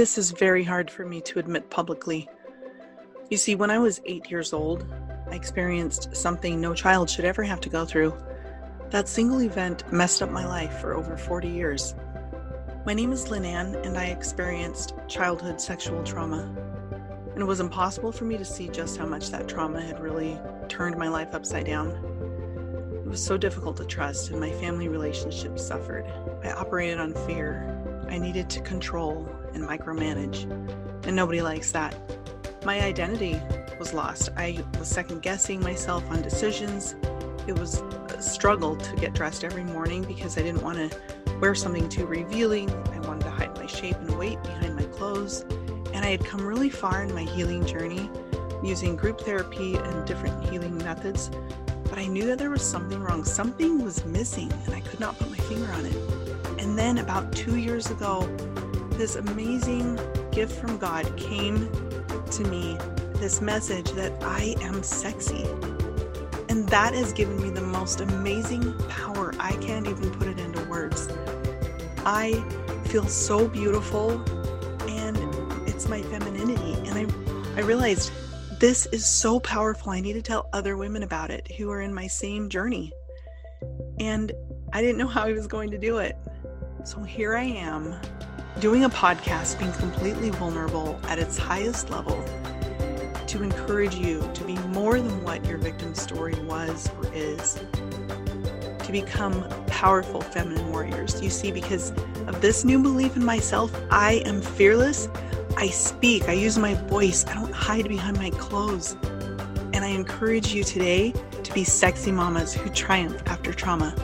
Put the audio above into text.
this is very hard for me to admit publicly. You see, when I was eight years old, I experienced something no child should ever have to go through. That single event messed up my life for over 40 years. My name is Lynn and I experienced childhood sexual trauma. And it was impossible for me to see just how much that trauma had really turned my life upside down. It was so difficult to trust, and my family relationships suffered. I operated on fear. I needed to control and micromanage, and nobody likes that. My identity was lost. I was second guessing myself on decisions. It was a struggle to get dressed every morning because I didn't want to wear something too revealing. I wanted to hide my shape and weight behind my clothes. And I had come really far in my healing journey using group therapy and different healing methods. But I knew that there was something wrong. Something was missing, and I could not put my finger on it. And then about two years ago, this amazing gift from God came to me this message that I am sexy. And that has given me the most amazing power. I can't even put it into words. I feel so beautiful and it's my femininity. And I, I realized this is so powerful. I need to tell other women about it who are in my same journey. And I didn't know how I was going to do it. So here I am doing a podcast, being completely vulnerable at its highest level to encourage you to be more than what your victim story was or is, to become powerful feminine warriors. You see, because of this new belief in myself, I am fearless. I speak, I use my voice, I don't hide behind my clothes. And I encourage you today to be sexy mamas who triumph after trauma.